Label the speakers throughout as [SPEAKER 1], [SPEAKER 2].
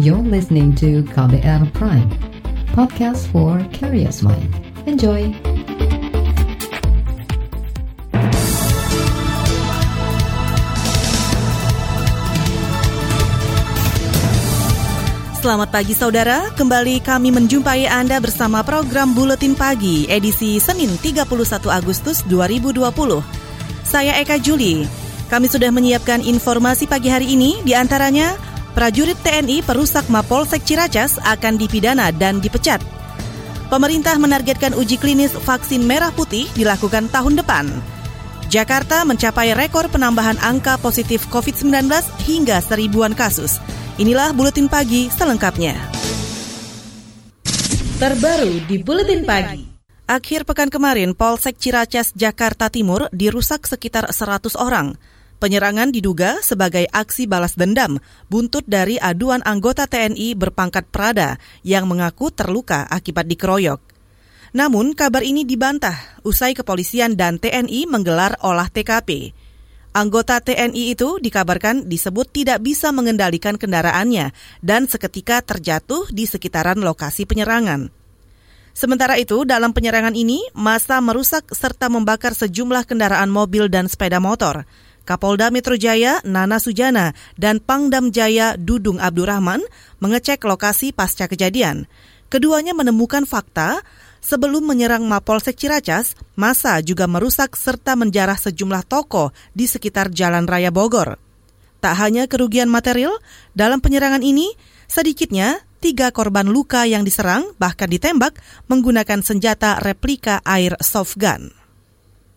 [SPEAKER 1] You're listening to KBR Prime, podcast for curious mind. Enjoy!
[SPEAKER 2] Selamat pagi saudara, kembali kami menjumpai Anda bersama program Buletin Pagi edisi Senin 31 Agustus 2020. Saya Eka Juli. Kami sudah menyiapkan informasi pagi hari ini, di antaranya prajurit TNI perusak Mapolsek Ciracas akan dipidana dan dipecat. Pemerintah menargetkan uji klinis vaksin merah putih dilakukan tahun depan. Jakarta mencapai rekor penambahan angka positif COVID-19 hingga seribuan kasus. Inilah Buletin Pagi selengkapnya. Terbaru di Buletin Pagi. Akhir pekan kemarin, Polsek Ciracas, Jakarta Timur dirusak sekitar 100 orang. Penyerangan diduga sebagai aksi balas dendam, buntut dari aduan anggota TNI berpangkat Prada yang mengaku terluka akibat dikeroyok. Namun, kabar ini dibantah usai kepolisian dan TNI menggelar olah TKP. Anggota TNI itu dikabarkan disebut tidak bisa mengendalikan kendaraannya dan seketika terjatuh di sekitaran lokasi penyerangan. Sementara itu, dalam penyerangan ini, masa merusak serta membakar sejumlah kendaraan mobil dan sepeda motor. Kapolda Metro Jaya, Nana Sujana, dan Pangdam Jaya, Dudung Abdurrahman, mengecek lokasi pasca kejadian. Keduanya menemukan fakta Sebelum menyerang Mapolsek Ciracas, masa juga merusak serta menjarah sejumlah toko di sekitar Jalan Raya Bogor. Tak hanya kerugian material, dalam penyerangan ini sedikitnya tiga korban luka yang diserang bahkan ditembak menggunakan senjata replika air soft gun.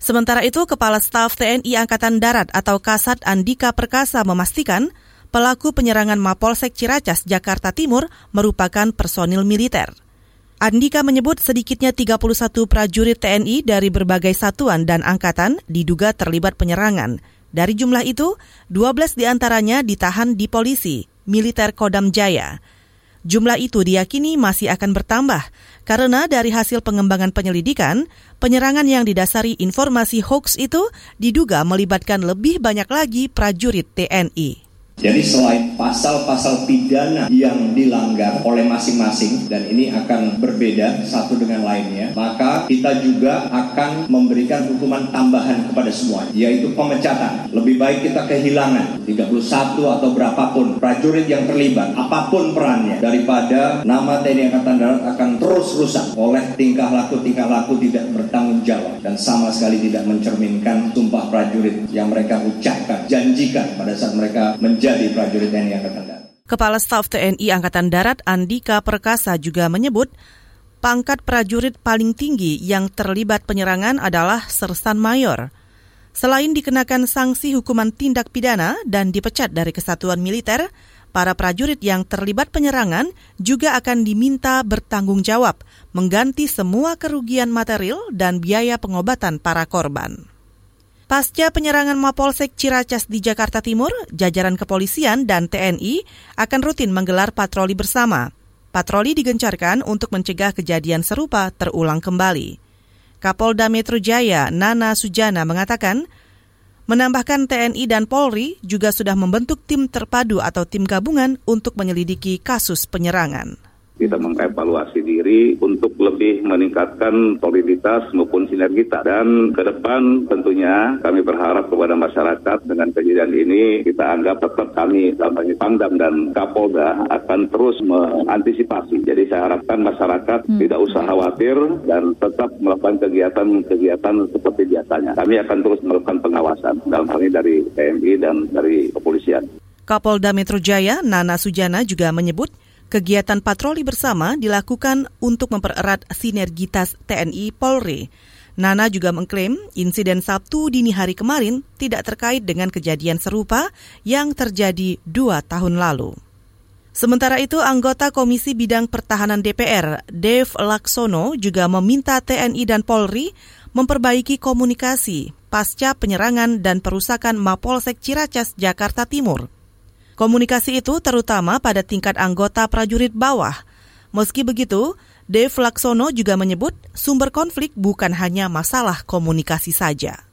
[SPEAKER 2] Sementara itu, Kepala Staf TNI Angkatan Darat atau Kasat Andika Perkasa memastikan pelaku penyerangan Mapolsek Ciracas, Jakarta Timur merupakan personil militer. Andika menyebut sedikitnya 31 prajurit TNI dari berbagai satuan dan angkatan diduga terlibat penyerangan. Dari jumlah itu, 12 di antaranya ditahan di polisi, militer Kodam Jaya. Jumlah itu diyakini masih akan bertambah karena dari hasil pengembangan penyelidikan, penyerangan yang didasari informasi hoax itu diduga melibatkan lebih banyak lagi prajurit TNI.
[SPEAKER 3] Jadi selain pasal-pasal pidana yang dilanggar oleh masing-masing dan ini akan berbeda satu dengan lainnya, maka kita juga akan memberikan hukuman tambahan kepada semua, yaitu pemecatan. Lebih baik kita kehilangan 31 atau berapapun prajurit yang terlibat, apa pun perannya, daripada nama TNI Angkatan Darat akan terus rusak oleh tingkah laku-tingkah laku tidak bertanggung jawab dan sama sekali tidak mencerminkan sumpah prajurit yang mereka ucapkan, janjikan pada saat mereka menjadi menjadi prajurit TNI Angkatan Darat.
[SPEAKER 2] Kepala Staf TNI Angkatan Darat Andika Perkasa juga menyebut pangkat prajurit paling tinggi yang terlibat penyerangan adalah Sersan Mayor. Selain dikenakan sanksi hukuman tindak pidana dan dipecat dari kesatuan militer, para prajurit yang terlibat penyerangan juga akan diminta bertanggung jawab mengganti semua kerugian material dan biaya pengobatan para korban. Pasca penyerangan Mapolsek Ciracas di Jakarta Timur, jajaran kepolisian dan TNI akan rutin menggelar patroli bersama. Patroli digencarkan untuk mencegah kejadian serupa terulang kembali. Kapolda Metro Jaya, Nana Sujana, mengatakan, menambahkan TNI dan Polri juga sudah membentuk tim terpadu atau tim gabungan untuk menyelidiki kasus penyerangan
[SPEAKER 4] kita mengevaluasi diri untuk lebih meningkatkan soliditas maupun sinergitas. Dan ke depan tentunya kami berharap kepada masyarakat dengan kejadian ini kita anggap tetap kami dalam Pangdam dan Kapolda akan terus mengantisipasi. Jadi saya harapkan masyarakat hmm. tidak usah khawatir dan tetap melakukan kegiatan-kegiatan seperti biasanya. Kami akan terus melakukan pengawasan dalam hal ini dari TNI dan dari kepolisian.
[SPEAKER 2] Kapolda Metro Jaya, Nana Sujana juga menyebut Kegiatan patroli bersama dilakukan untuk mempererat sinergitas TNI Polri. Nana juga mengklaim insiden Sabtu dini hari kemarin tidak terkait dengan kejadian serupa yang terjadi dua tahun lalu. Sementara itu, anggota Komisi Bidang Pertahanan DPR, Dev Laksono, juga meminta TNI dan Polri memperbaiki komunikasi pasca penyerangan dan perusakan Mapolsek Ciracas, Jakarta Timur. Komunikasi itu terutama pada tingkat anggota prajurit bawah. Meski begitu, Dev Laksono juga menyebut sumber konflik bukan hanya masalah komunikasi saja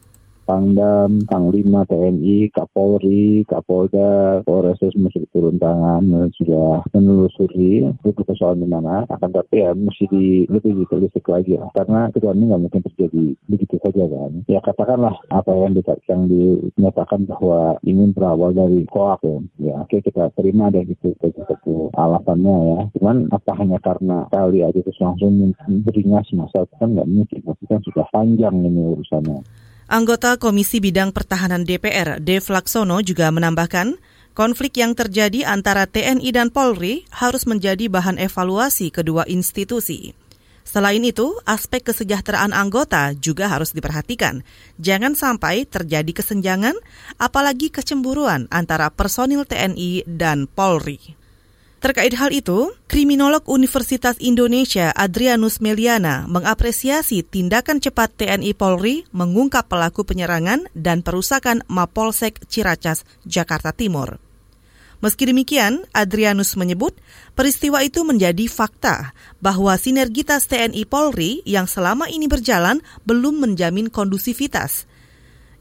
[SPEAKER 5] Pangdam, Panglima TNI, Kapolri, Kapolda, Polres mesti turun tangan sudah menelusuri itu persoalan di mana. Akan tapi ya mesti di lebih ditelisik lagi ya. Karena itu ini nggak mungkin terjadi begitu saja kan. Ya katakanlah apa yang, di, yang dinyatakan bahwa ini berawal dari koak ya. Ya oke kita terima deh gitu itu satu alasannya ya. Cuman apa hanya karena kali aja terus langsung beringas masa kan nggak mungkin. Pasti kan sudah panjang ini urusannya.
[SPEAKER 2] Anggota Komisi Bidang Pertahanan DPR, Dev Laksono juga menambahkan, konflik yang terjadi antara TNI dan Polri harus menjadi bahan evaluasi kedua institusi. Selain itu, aspek kesejahteraan anggota juga harus diperhatikan. Jangan sampai terjadi kesenjangan, apalagi kecemburuan antara personil TNI dan Polri. Terkait hal itu, kriminolog Universitas Indonesia Adrianus Meliana mengapresiasi tindakan cepat TNI Polri mengungkap pelaku penyerangan dan perusakan Mapolsek Ciracas, Jakarta Timur. Meski demikian, Adrianus menyebut peristiwa itu menjadi fakta bahwa sinergitas TNI Polri yang selama ini berjalan belum menjamin kondusivitas.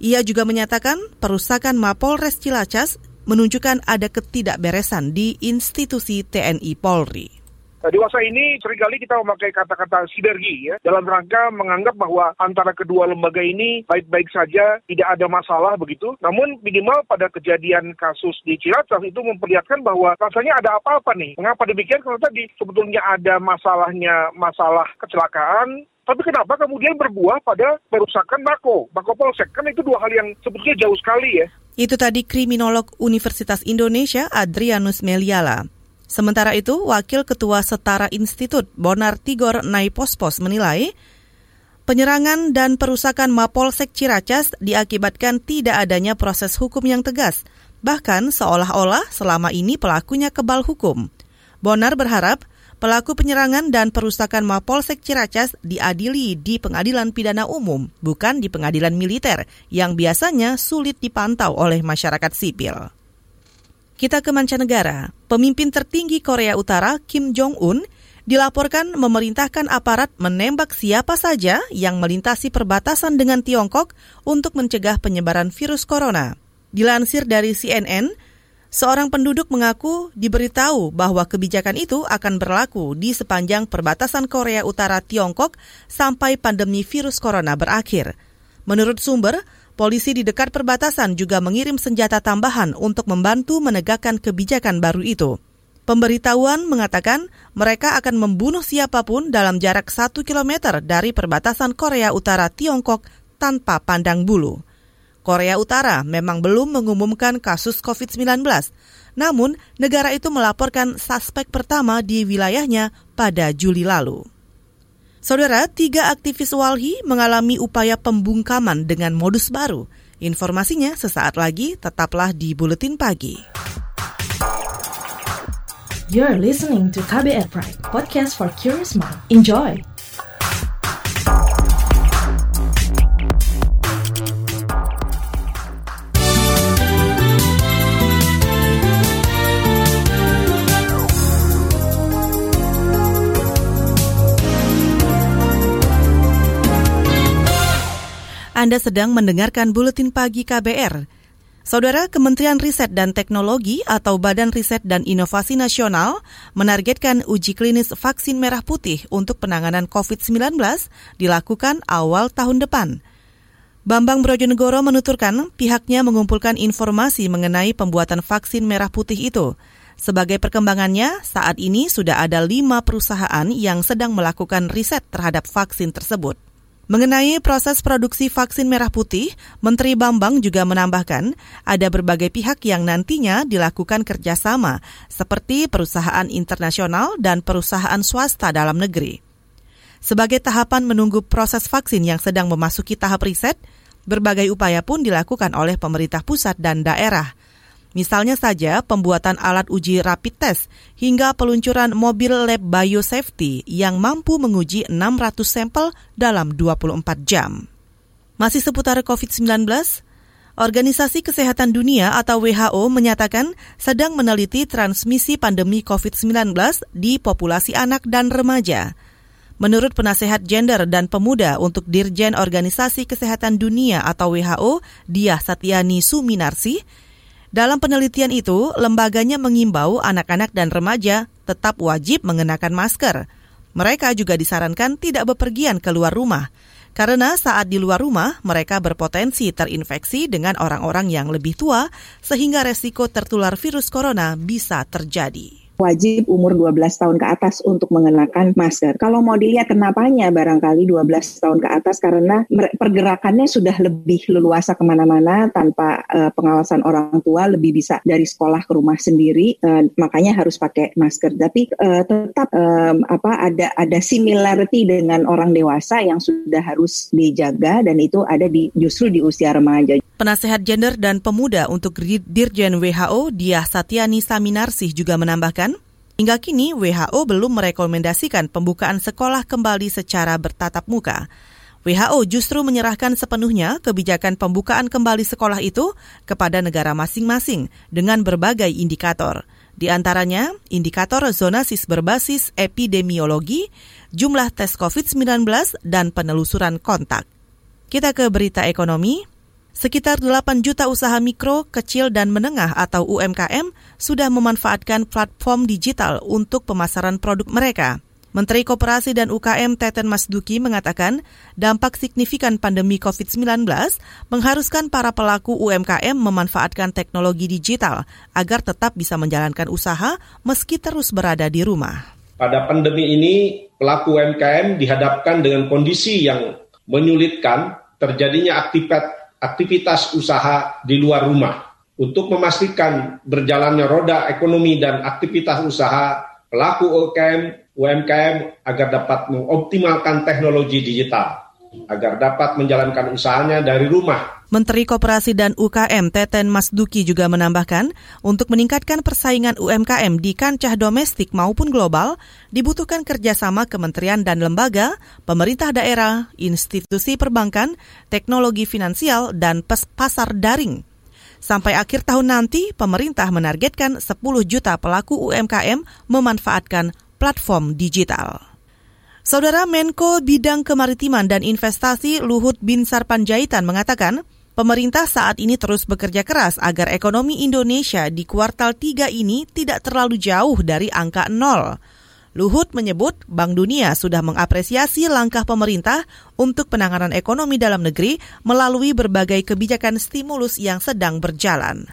[SPEAKER 2] Ia juga menyatakan perusakan Mapolres Cilacas menunjukkan ada ketidakberesan di institusi TNI Polri.
[SPEAKER 6] Nah, dewasa ini sering kali kita memakai kata-kata sinergi ya dalam rangka menganggap bahwa antara kedua lembaga ini baik-baik saja, tidak ada masalah begitu. Namun minimal pada kejadian kasus di Cilacap itu memperlihatkan bahwa rasanya ada apa-apa nih. Mengapa demikian? Karena tadi sebetulnya ada masalahnya masalah kecelakaan, tapi kenapa kemudian berbuah pada perusakan Mako, Mako Polsek? Kan itu dua hal yang sebetulnya jauh sekali ya.
[SPEAKER 2] Itu tadi kriminolog Universitas Indonesia Adrianus Meliala. Sementara itu, Wakil Ketua Setara Institut Bonar Tigor Naipospos menilai penyerangan dan perusakan Mapolsek Ciracas diakibatkan tidak adanya proses hukum yang tegas, bahkan seolah-olah selama ini pelakunya kebal hukum. Bonar berharap Pelaku penyerangan dan perusakan Mapolsek Ciracas diadili di pengadilan pidana umum, bukan di pengadilan militer, yang biasanya sulit dipantau oleh masyarakat sipil. Kita ke mancanegara. Pemimpin tertinggi Korea Utara, Kim Jong-un, dilaporkan memerintahkan aparat menembak siapa saja yang melintasi perbatasan dengan Tiongkok untuk mencegah penyebaran virus corona. Dilansir dari CNN, Seorang penduduk mengaku diberitahu bahwa kebijakan itu akan berlaku di sepanjang perbatasan Korea Utara Tiongkok sampai pandemi virus corona berakhir. Menurut sumber, polisi di dekat perbatasan juga mengirim senjata tambahan untuk membantu menegakkan kebijakan baru itu. Pemberitahuan mengatakan mereka akan membunuh siapa pun dalam jarak satu kilometer dari perbatasan Korea Utara Tiongkok tanpa pandang bulu. Korea Utara memang belum mengumumkan kasus COVID-19. Namun, negara itu melaporkan suspek pertama di wilayahnya pada Juli lalu. Saudara, tiga aktivis Walhi mengalami upaya pembungkaman dengan modus baru. Informasinya sesaat lagi, tetaplah di Buletin Pagi.
[SPEAKER 7] You're listening to KBR Pride, podcast for curious mind. Enjoy!
[SPEAKER 2] Anda sedang mendengarkan buletin pagi KBR. Saudara Kementerian Riset dan Teknologi atau Badan Riset dan Inovasi Nasional menargetkan uji klinis vaksin merah putih untuk penanganan COVID-19 dilakukan awal tahun depan. Bambang Brojonegoro menuturkan pihaknya mengumpulkan informasi mengenai pembuatan vaksin merah putih itu. Sebagai perkembangannya, saat ini sudah ada lima perusahaan yang sedang melakukan riset terhadap vaksin tersebut. Mengenai proses produksi vaksin merah putih, Menteri Bambang juga menambahkan ada berbagai pihak yang nantinya dilakukan kerjasama, seperti perusahaan internasional dan perusahaan swasta dalam negeri. Sebagai tahapan menunggu proses vaksin yang sedang memasuki tahap riset, berbagai upaya pun dilakukan oleh pemerintah pusat dan daerah – Misalnya saja pembuatan alat uji rapid test hingga peluncuran mobil lab biosafety yang mampu menguji 600 sampel dalam 24 jam. Masih seputar COVID-19, Organisasi Kesehatan Dunia atau WHO menyatakan sedang meneliti transmisi pandemi COVID-19 di populasi anak dan remaja. Menurut penasehat gender dan pemuda untuk Dirjen Organisasi Kesehatan Dunia atau WHO, Dia Satyani Suminarsi, dalam penelitian itu, lembaganya mengimbau anak-anak dan remaja tetap wajib mengenakan masker. Mereka juga disarankan tidak bepergian keluar rumah, karena saat di luar rumah mereka berpotensi terinfeksi dengan orang-orang yang lebih tua, sehingga resiko tertular virus corona bisa terjadi
[SPEAKER 8] wajib umur 12 tahun ke atas untuk mengenakan masker. Kalau mau dilihat kenapanya barangkali 12 tahun ke atas karena pergerakannya sudah lebih leluasa ke mana-mana tanpa uh, pengawasan orang tua, lebih bisa dari sekolah ke rumah sendiri, uh, makanya harus pakai masker. Tapi uh, tetap um, apa ada ada similarity dengan orang dewasa yang sudah harus dijaga dan itu ada di justru di usia remaja.
[SPEAKER 2] Penasehat gender dan pemuda untuk Dirjen WHO Diah Satyani Saminarsih juga menambahkan, hingga kini WHO belum merekomendasikan pembukaan sekolah kembali secara bertatap muka. WHO justru menyerahkan sepenuhnya kebijakan pembukaan kembali sekolah itu kepada negara masing-masing dengan berbagai indikator. Di antaranya, indikator zonasis berbasis epidemiologi, jumlah tes COVID-19, dan penelusuran kontak. Kita ke berita ekonomi. Sekitar 8 juta usaha mikro, kecil, dan menengah atau UMKM sudah memanfaatkan platform digital untuk pemasaran produk mereka. Menteri Koperasi dan UKM Teten Masduki mengatakan dampak signifikan pandemi COVID-19 mengharuskan para pelaku UMKM memanfaatkan teknologi digital agar tetap bisa menjalankan usaha meski terus berada di rumah.
[SPEAKER 9] Pada pandemi ini, pelaku UMKM dihadapkan dengan kondisi yang menyulitkan terjadinya aktivitas aktivitas usaha di luar rumah. Untuk memastikan berjalannya roda ekonomi dan aktivitas usaha pelaku UMKM, UMKM agar dapat mengoptimalkan teknologi digital, agar dapat menjalankan usahanya dari rumah
[SPEAKER 2] Menteri Koperasi dan UKM Teten Masduki juga menambahkan, untuk meningkatkan persaingan UMKM di kancah domestik maupun global, dibutuhkan kerjasama kementerian dan lembaga, pemerintah daerah, institusi perbankan, teknologi finansial, dan pasar daring. Sampai akhir tahun nanti, pemerintah menargetkan 10 juta pelaku UMKM memanfaatkan platform digital. Saudara Menko Bidang Kemaritiman dan Investasi Luhut Binsar Panjaitan mengatakan, Pemerintah saat ini terus bekerja keras agar ekonomi Indonesia di kuartal 3 ini tidak terlalu jauh dari angka nol. Luhut menyebut Bank Dunia sudah mengapresiasi langkah pemerintah untuk penanganan ekonomi dalam negeri melalui berbagai kebijakan stimulus yang sedang berjalan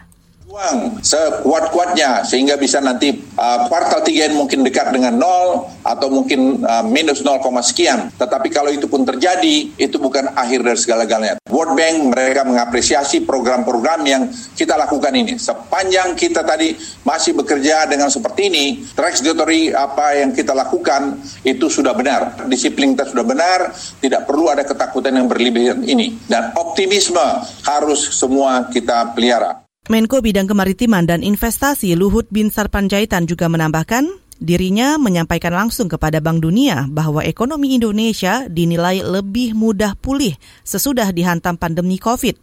[SPEAKER 10] uang sekuat-kuatnya sehingga bisa nanti uh, kuartal 3 mungkin dekat dengan nol atau mungkin uh, minus 0, sekian. Tetapi kalau itu pun terjadi, itu bukan akhir dari segala-galanya. World Bank mereka mengapresiasi program-program yang kita lakukan ini. Sepanjang kita tadi masih bekerja dengan seperti ini, trajectory apa yang kita lakukan itu sudah benar. Disiplin kita sudah benar, tidak perlu ada ketakutan yang berlebihan ini. Dan optimisme harus semua kita pelihara.
[SPEAKER 2] Menko Bidang Kemaritiman dan Investasi Luhut Binsar Panjaitan juga menambahkan, dirinya menyampaikan langsung kepada Bank Dunia bahwa ekonomi Indonesia dinilai lebih mudah pulih sesudah dihantam pandemi COVID.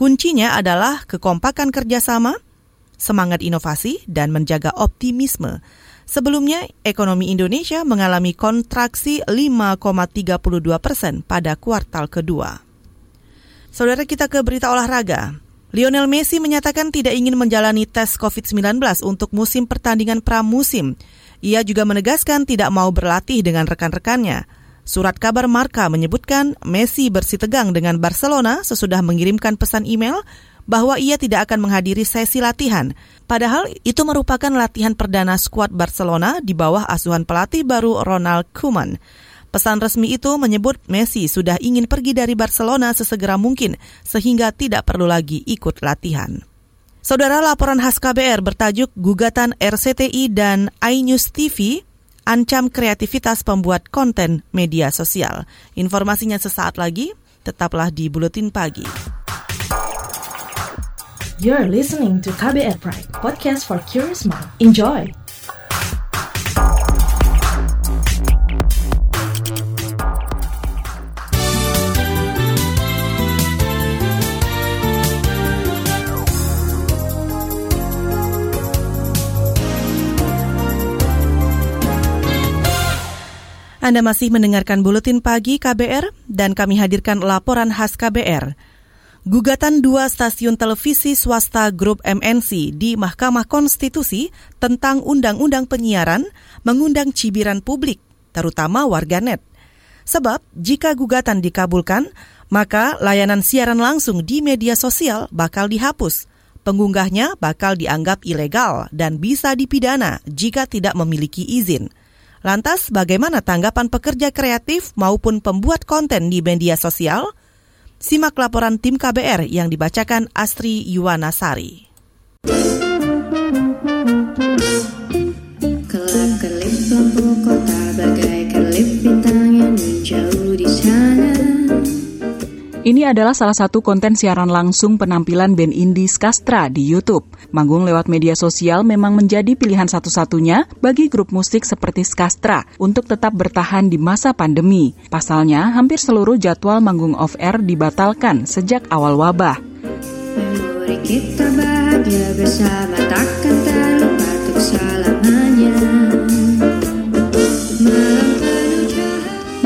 [SPEAKER 2] Kuncinya adalah kekompakan kerjasama, semangat inovasi, dan menjaga optimisme. Sebelumnya, ekonomi Indonesia mengalami kontraksi 5,32 persen pada kuartal kedua. Saudara kita ke berita olahraga. Lionel Messi menyatakan tidak ingin menjalani tes COVID-19 untuk musim pertandingan pramusim. Ia juga menegaskan tidak mau berlatih dengan rekan-rekannya. Surat kabar Marka menyebutkan Messi bersitegang dengan Barcelona sesudah mengirimkan pesan email bahwa ia tidak akan menghadiri sesi latihan. Padahal itu merupakan latihan perdana skuad Barcelona di bawah asuhan pelatih baru Ronald Koeman. Pesan resmi itu menyebut Messi sudah ingin pergi dari Barcelona sesegera mungkin sehingga tidak perlu lagi ikut latihan. Saudara laporan khas KBR bertajuk Gugatan RCTI dan iNews TV ancam kreativitas pembuat konten media sosial. Informasinya sesaat lagi, tetaplah di Buletin Pagi.
[SPEAKER 7] You're listening to KBR Pride, podcast for curious mind. Enjoy!
[SPEAKER 2] Anda masih mendengarkan Buletin Pagi KBR dan kami hadirkan laporan khas KBR. Gugatan dua stasiun televisi swasta grup MNC di Mahkamah Konstitusi tentang Undang-Undang Penyiaran mengundang cibiran publik, terutama warganet. Sebab jika gugatan dikabulkan, maka layanan siaran langsung di media sosial bakal dihapus. Pengunggahnya bakal dianggap ilegal dan bisa dipidana jika tidak memiliki izin. Lantas, bagaimana tanggapan pekerja kreatif maupun pembuat konten di media sosial? Simak laporan tim KBR yang dibacakan Astri Yuwanasari.
[SPEAKER 11] Ini adalah salah satu konten siaran langsung penampilan band indie Skastra di YouTube. Manggung lewat media sosial memang menjadi pilihan satu-satunya bagi grup musik seperti Skastra untuk tetap bertahan di masa pandemi. Pasalnya, hampir seluruh jadwal manggung off-air dibatalkan sejak awal wabah.
[SPEAKER 12] Memori kita bahagia bersama takkan terlupa untuk selamanya.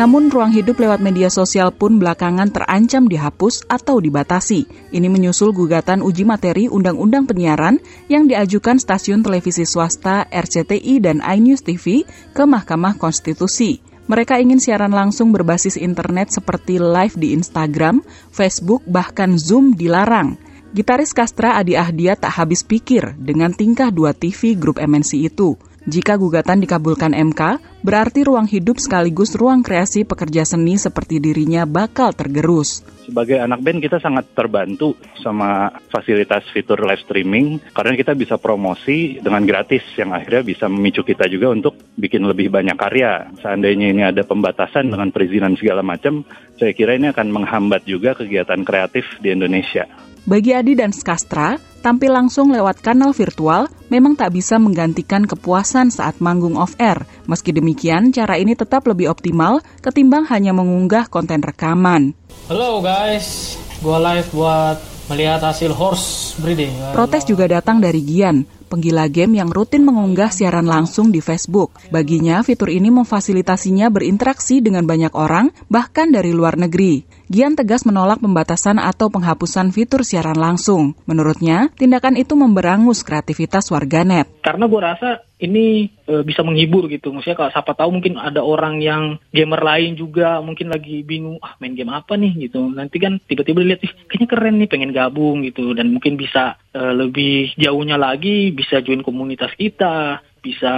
[SPEAKER 11] Namun ruang hidup lewat media sosial pun belakangan terancam dihapus atau dibatasi. Ini menyusul gugatan uji materi Undang-Undang Penyiaran yang diajukan stasiun televisi swasta RCTI dan iNews TV ke Mahkamah Konstitusi. Mereka ingin siaran langsung berbasis internet seperti live di Instagram, Facebook, bahkan Zoom dilarang. Gitaris Kastra Adi Ahdia tak habis pikir dengan tingkah dua TV grup MNC itu. Jika gugatan dikabulkan MK, berarti ruang hidup sekaligus ruang kreasi pekerja seni seperti dirinya bakal tergerus.
[SPEAKER 13] Sebagai anak band kita sangat terbantu sama fasilitas fitur live streaming karena kita bisa promosi dengan gratis yang akhirnya bisa memicu kita juga untuk bikin lebih banyak karya. Seandainya ini ada pembatasan dengan perizinan segala macam, saya kira ini akan menghambat juga kegiatan kreatif di Indonesia.
[SPEAKER 11] Bagi Adi dan Skastra, tampil langsung lewat kanal virtual memang tak bisa menggantikan kepuasan saat manggung off-air. Meski demikian, cara ini tetap lebih optimal ketimbang hanya mengunggah konten rekaman.
[SPEAKER 14] Halo guys, gua live buat melihat hasil horse breeding.
[SPEAKER 11] Protes juga datang dari Gian, penggila game yang rutin mengunggah siaran langsung di Facebook. Baginya, fitur ini memfasilitasinya berinteraksi dengan banyak orang, bahkan dari luar negeri. Gian tegas menolak pembatasan atau penghapusan fitur siaran langsung. Menurutnya, tindakan itu memberangus kreativitas warganet.
[SPEAKER 15] Karena gue rasa ini e, bisa menghibur gitu. Maksudnya kalau siapa tahu mungkin ada orang yang gamer lain juga mungkin lagi bingung, ah main game apa nih gitu. Nanti kan tiba-tiba lihat, ih kayaknya keren nih pengen gabung gitu. Dan mungkin bisa e, lebih jauhnya lagi, bisa join komunitas kita, bisa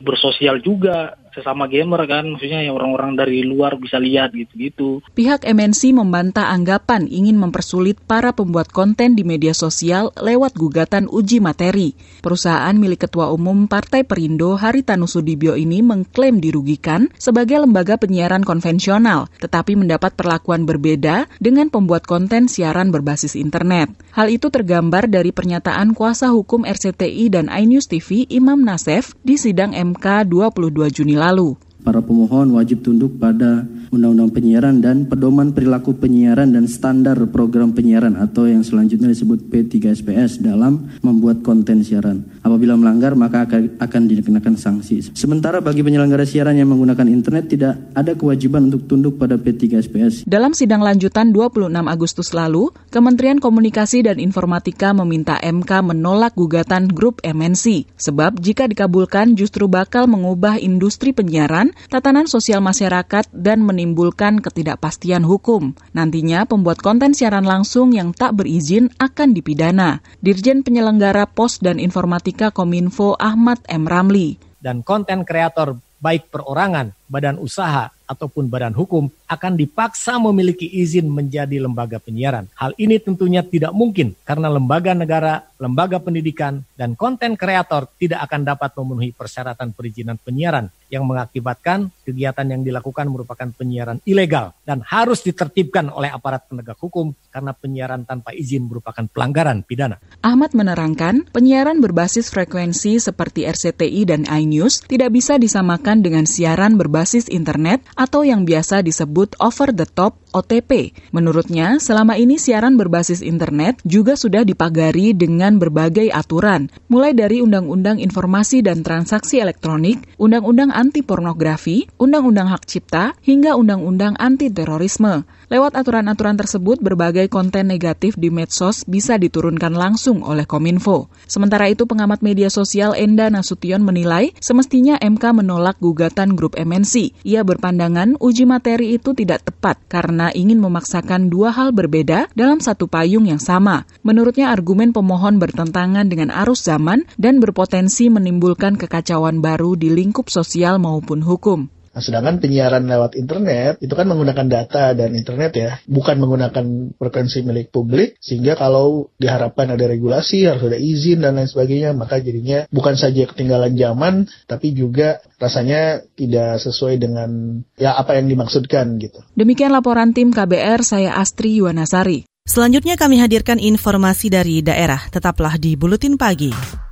[SPEAKER 15] bersosial juga sesama gamer kan, maksudnya yang orang-orang dari luar bisa lihat gitu-gitu.
[SPEAKER 11] Pihak MNC membantah anggapan ingin mempersulit para pembuat konten di media sosial lewat gugatan uji materi. Perusahaan milik Ketua Umum Partai Perindo Haritanu Sudibyo ini mengklaim dirugikan sebagai lembaga penyiaran konvensional, tetapi mendapat perlakuan berbeda dengan pembuat konten siaran berbasis internet. Hal itu tergambar dari pernyataan kuasa hukum RCTI dan iNews TV Imam Nasef di sidang MK 22 Juni lalu.
[SPEAKER 16] Para pemohon wajib tunduk pada Undang-Undang Penyiaran dan Pedoman Perilaku Penyiaran dan Standar Program Penyiaran atau yang selanjutnya disebut P3SPS dalam membuat konten siaran. Apabila melanggar maka akan dikenakan sanksi. Sementara bagi penyelenggara siaran yang menggunakan internet tidak ada kewajiban untuk tunduk pada P3SPS.
[SPEAKER 11] Dalam sidang lanjutan 26 Agustus lalu, Kementerian Komunikasi dan Informatika meminta MK menolak gugatan grup MNC. Sebab jika dikabulkan justru bakal mengubah industri penyiaran tatanan sosial masyarakat, dan menimbulkan ketidakpastian hukum. Nantinya, pembuat konten siaran langsung yang tak berizin akan dipidana. Dirjen Penyelenggara Pos dan Informatika Kominfo Ahmad M. Ramli.
[SPEAKER 17] Dan konten kreator baik perorangan, badan usaha, ataupun badan hukum akan dipaksa memiliki izin menjadi lembaga penyiaran. Hal ini tentunya tidak mungkin karena lembaga negara, lembaga pendidikan, dan konten kreator tidak akan dapat memenuhi persyaratan perizinan penyiaran yang mengakibatkan kegiatan yang dilakukan merupakan penyiaran ilegal dan harus ditertibkan oleh aparat penegak hukum karena penyiaran tanpa izin merupakan pelanggaran pidana.
[SPEAKER 11] Ahmad menerangkan, penyiaran berbasis frekuensi seperti RCTI dan iNews tidak bisa disamakan dengan siaran berbasis internet atau yang biasa disebut over the top OTP. Menurutnya, selama ini siaran berbasis internet juga sudah dipagari dengan berbagai aturan, mulai dari Undang-Undang Informasi dan Transaksi Elektronik, Undang-Undang Anti Pornografi, Undang-Undang Hak Cipta, hingga Undang-Undang Anti Terorisme. Lewat aturan-aturan tersebut, berbagai konten negatif di medsos bisa diturunkan langsung oleh Kominfo. Sementara itu, pengamat media sosial Enda Nasution menilai semestinya MK menolak gugatan grup MNC. Ia berpandangan uji materi itu tidak tepat karena ingin memaksakan dua hal berbeda dalam satu payung yang sama. Menurutnya argumen pemohon bertentangan dengan arus zaman dan berpotensi menimbulkan kekacauan baru di lingkup sosial maupun hukum.
[SPEAKER 18] Nah, sedangkan penyiaran lewat internet itu kan menggunakan data dan internet ya, bukan menggunakan frekuensi milik publik, sehingga kalau diharapkan ada regulasi, harus ada izin dan lain sebagainya, maka jadinya bukan saja ketinggalan zaman, tapi juga rasanya tidak sesuai dengan ya apa yang dimaksudkan gitu.
[SPEAKER 11] Demikian laporan tim KBR, saya Astri Yuwanasari.
[SPEAKER 2] Selanjutnya kami hadirkan informasi dari daerah, tetaplah di Buletin Pagi.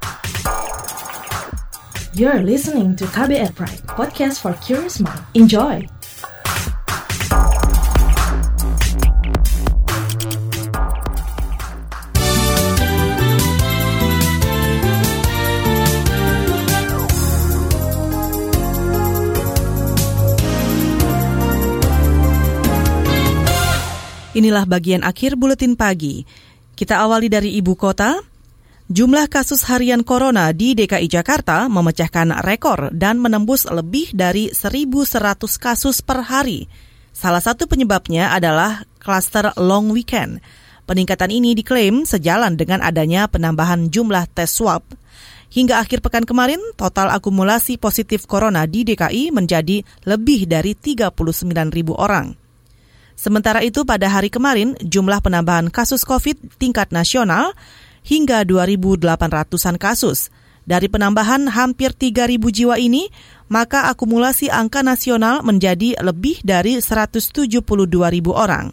[SPEAKER 7] You're listening to KBR Pride, podcast for curious mind. Enjoy!
[SPEAKER 2] Inilah bagian akhir buletin pagi. Kita awali dari ibu kota. Jumlah kasus harian corona di DKI Jakarta memecahkan rekor dan menembus lebih dari 1.100 kasus per hari. Salah satu penyebabnya adalah klaster long weekend. Peningkatan ini diklaim sejalan dengan adanya penambahan jumlah tes swab. Hingga akhir pekan kemarin, total akumulasi positif corona di DKI menjadi lebih dari 39 ribu orang. Sementara itu pada hari kemarin, jumlah penambahan kasus COVID tingkat nasional hingga 2.800-an kasus. Dari penambahan hampir 3.000 jiwa ini, maka akumulasi angka nasional menjadi lebih dari 172.000 orang.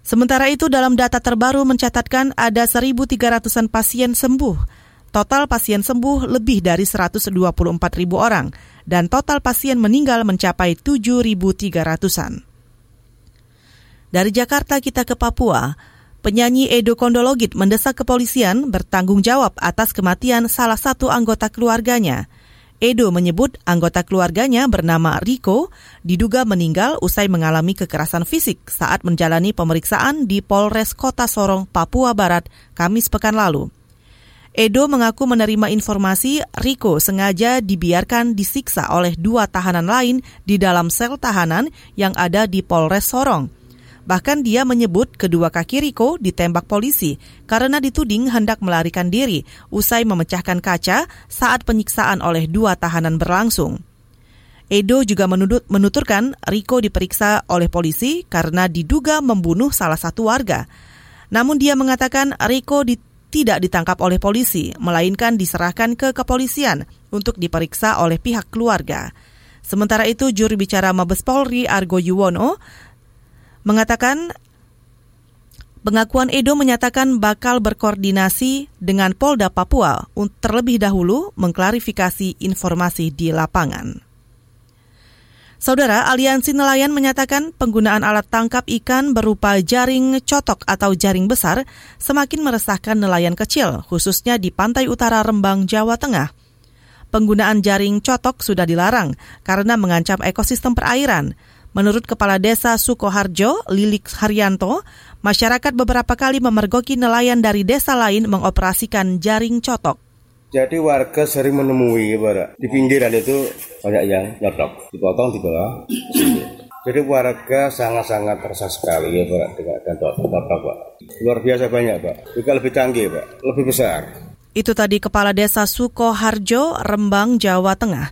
[SPEAKER 2] Sementara itu dalam data terbaru mencatatkan ada 1.300-an pasien sembuh. Total pasien sembuh lebih dari 124.000 orang dan total pasien meninggal mencapai 7.300-an. Dari Jakarta kita ke Papua. Penyanyi Edo Kondologit mendesak kepolisian bertanggung jawab atas kematian salah satu anggota keluarganya. Edo menyebut anggota keluarganya bernama Riko diduga meninggal usai mengalami kekerasan fisik saat menjalani pemeriksaan di Polres Kota Sorong, Papua Barat, Kamis pekan lalu. Edo mengaku menerima informasi Riko sengaja dibiarkan disiksa oleh dua tahanan lain di dalam sel tahanan yang ada di Polres Sorong. Bahkan dia menyebut kedua kaki Riko ditembak polisi karena dituding hendak melarikan diri usai memecahkan kaca saat penyiksaan oleh dua tahanan berlangsung. Edo juga menudut, menuturkan Riko diperiksa oleh polisi karena diduga membunuh salah satu warga. Namun dia mengatakan Riko di, tidak ditangkap oleh polisi, melainkan diserahkan ke kepolisian untuk diperiksa oleh pihak keluarga. Sementara itu, juru bicara Mabes Polri Argo Yuwono mengatakan pengakuan Edo menyatakan bakal berkoordinasi dengan Polda Papua untuk terlebih dahulu mengklarifikasi informasi di lapangan. Saudara, Aliansi Nelayan menyatakan penggunaan alat tangkap ikan berupa jaring cotok atau jaring besar semakin meresahkan nelayan kecil, khususnya di pantai utara Rembang, Jawa Tengah. Penggunaan jaring cotok sudah dilarang karena mengancam ekosistem perairan. Menurut Kepala Desa Sukoharjo, Lilik Haryanto, masyarakat beberapa kali memergoki nelayan dari desa lain mengoperasikan jaring cotok.
[SPEAKER 19] Jadi warga sering menemui Pak, di pinggiran itu banyak yang nyotok, dipotong di bawah. Jadi warga sangat-sangat resah sekali ya Pak dengan cotok Pak. Luar biasa banyak Pak. Juga lebih canggih Pak, lebih besar.
[SPEAKER 2] Itu tadi Kepala Desa Sukoharjo, Rembang, Jawa Tengah,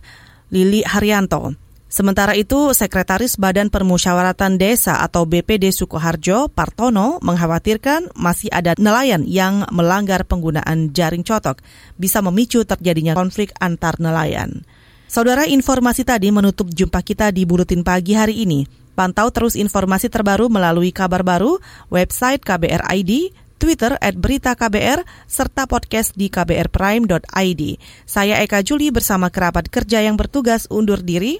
[SPEAKER 2] Lili Haryanto. Sementara itu, Sekretaris Badan Permusyawaratan Desa atau BPD Sukoharjo, Partono, mengkhawatirkan masih ada nelayan yang melanggar penggunaan jaring cotok, bisa memicu terjadinya konflik antar nelayan. Saudara, informasi tadi menutup jumpa kita di Buletin Pagi hari ini. Pantau terus informasi terbaru melalui kabar baru, website KBR ID, Twitter at Berita KBR, serta podcast di kbrprime.id. Saya Eka Juli bersama kerabat kerja yang bertugas undur diri.